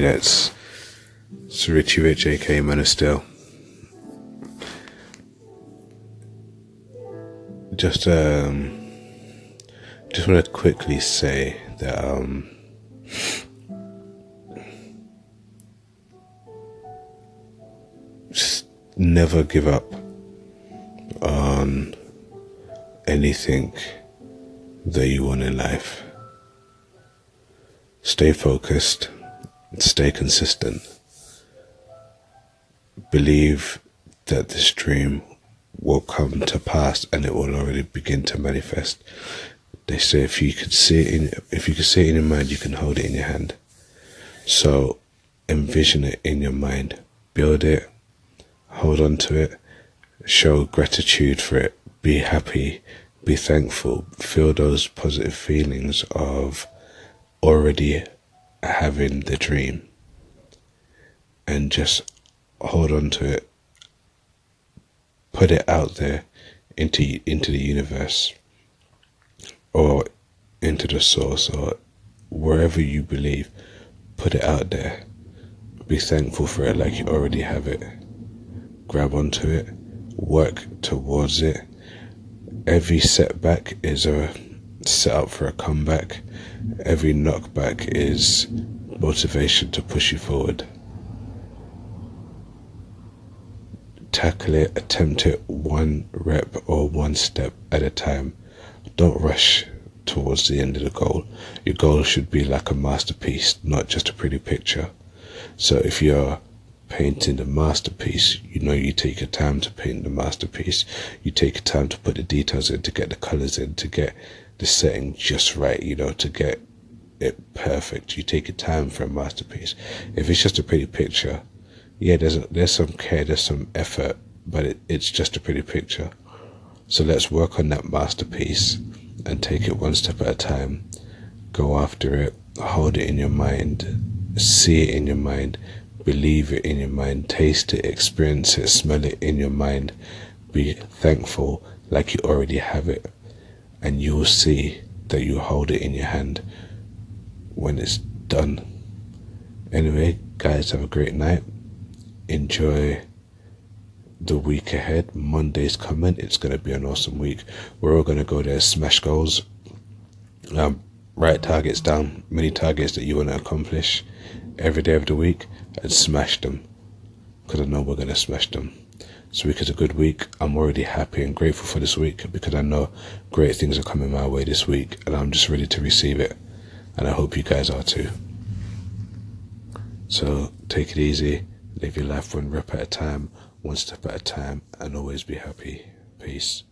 That's it's Richie Rich, aka Steel. Just um, just want to quickly say that um, just never give up on anything that you want in life. Stay focused, stay consistent. Believe that this dream will come to pass and it will already begin to manifest. They say if you could see it in if you could see it in your mind, you can hold it in your hand. So envision it in your mind, build it, hold on to it, show gratitude for it, be happy, be thankful, feel those positive feelings of already having the dream and just hold on to it put it out there into into the universe or into the source or wherever you believe put it out there. Be thankful for it like you already have it. Grab onto it work towards it. Every setback is a set up for a comeback. Every knockback is motivation to push you forward. Tackle it, attempt it one rep or one step at a time. Don't rush towards the end of the goal. Your goal should be like a masterpiece, not just a pretty picture. So if you're painting the masterpiece, you know you take your time to paint the masterpiece. You take your time to put the details in, to get the colors in, to get the setting just right, you know, to get it perfect. You take your time for a masterpiece. If it's just a pretty picture, yeah, there's a, there's some care, there's some effort, but it, it's just a pretty picture. So let's work on that masterpiece and take it one step at a time. Go after it, hold it in your mind, see it in your mind, believe it in your mind, taste it, experience it, smell it in your mind. Be thankful like you already have it and you will see that you hold it in your hand when it's done. Anyway, guys, have a great night. Enjoy the week ahead. Monday's coming. It's going to be an awesome week. We're all going to go there, smash goals, um, write targets down, many targets that you want to accomplish every day of the week, and smash them. Because I know we're going to smash them. This week is a good week. I'm already happy and grateful for this week because I know great things are coming my way this week and I'm just ready to receive it. And I hope you guys are too. So take it easy, live your life one rep at a time, one step at a time, and always be happy. Peace.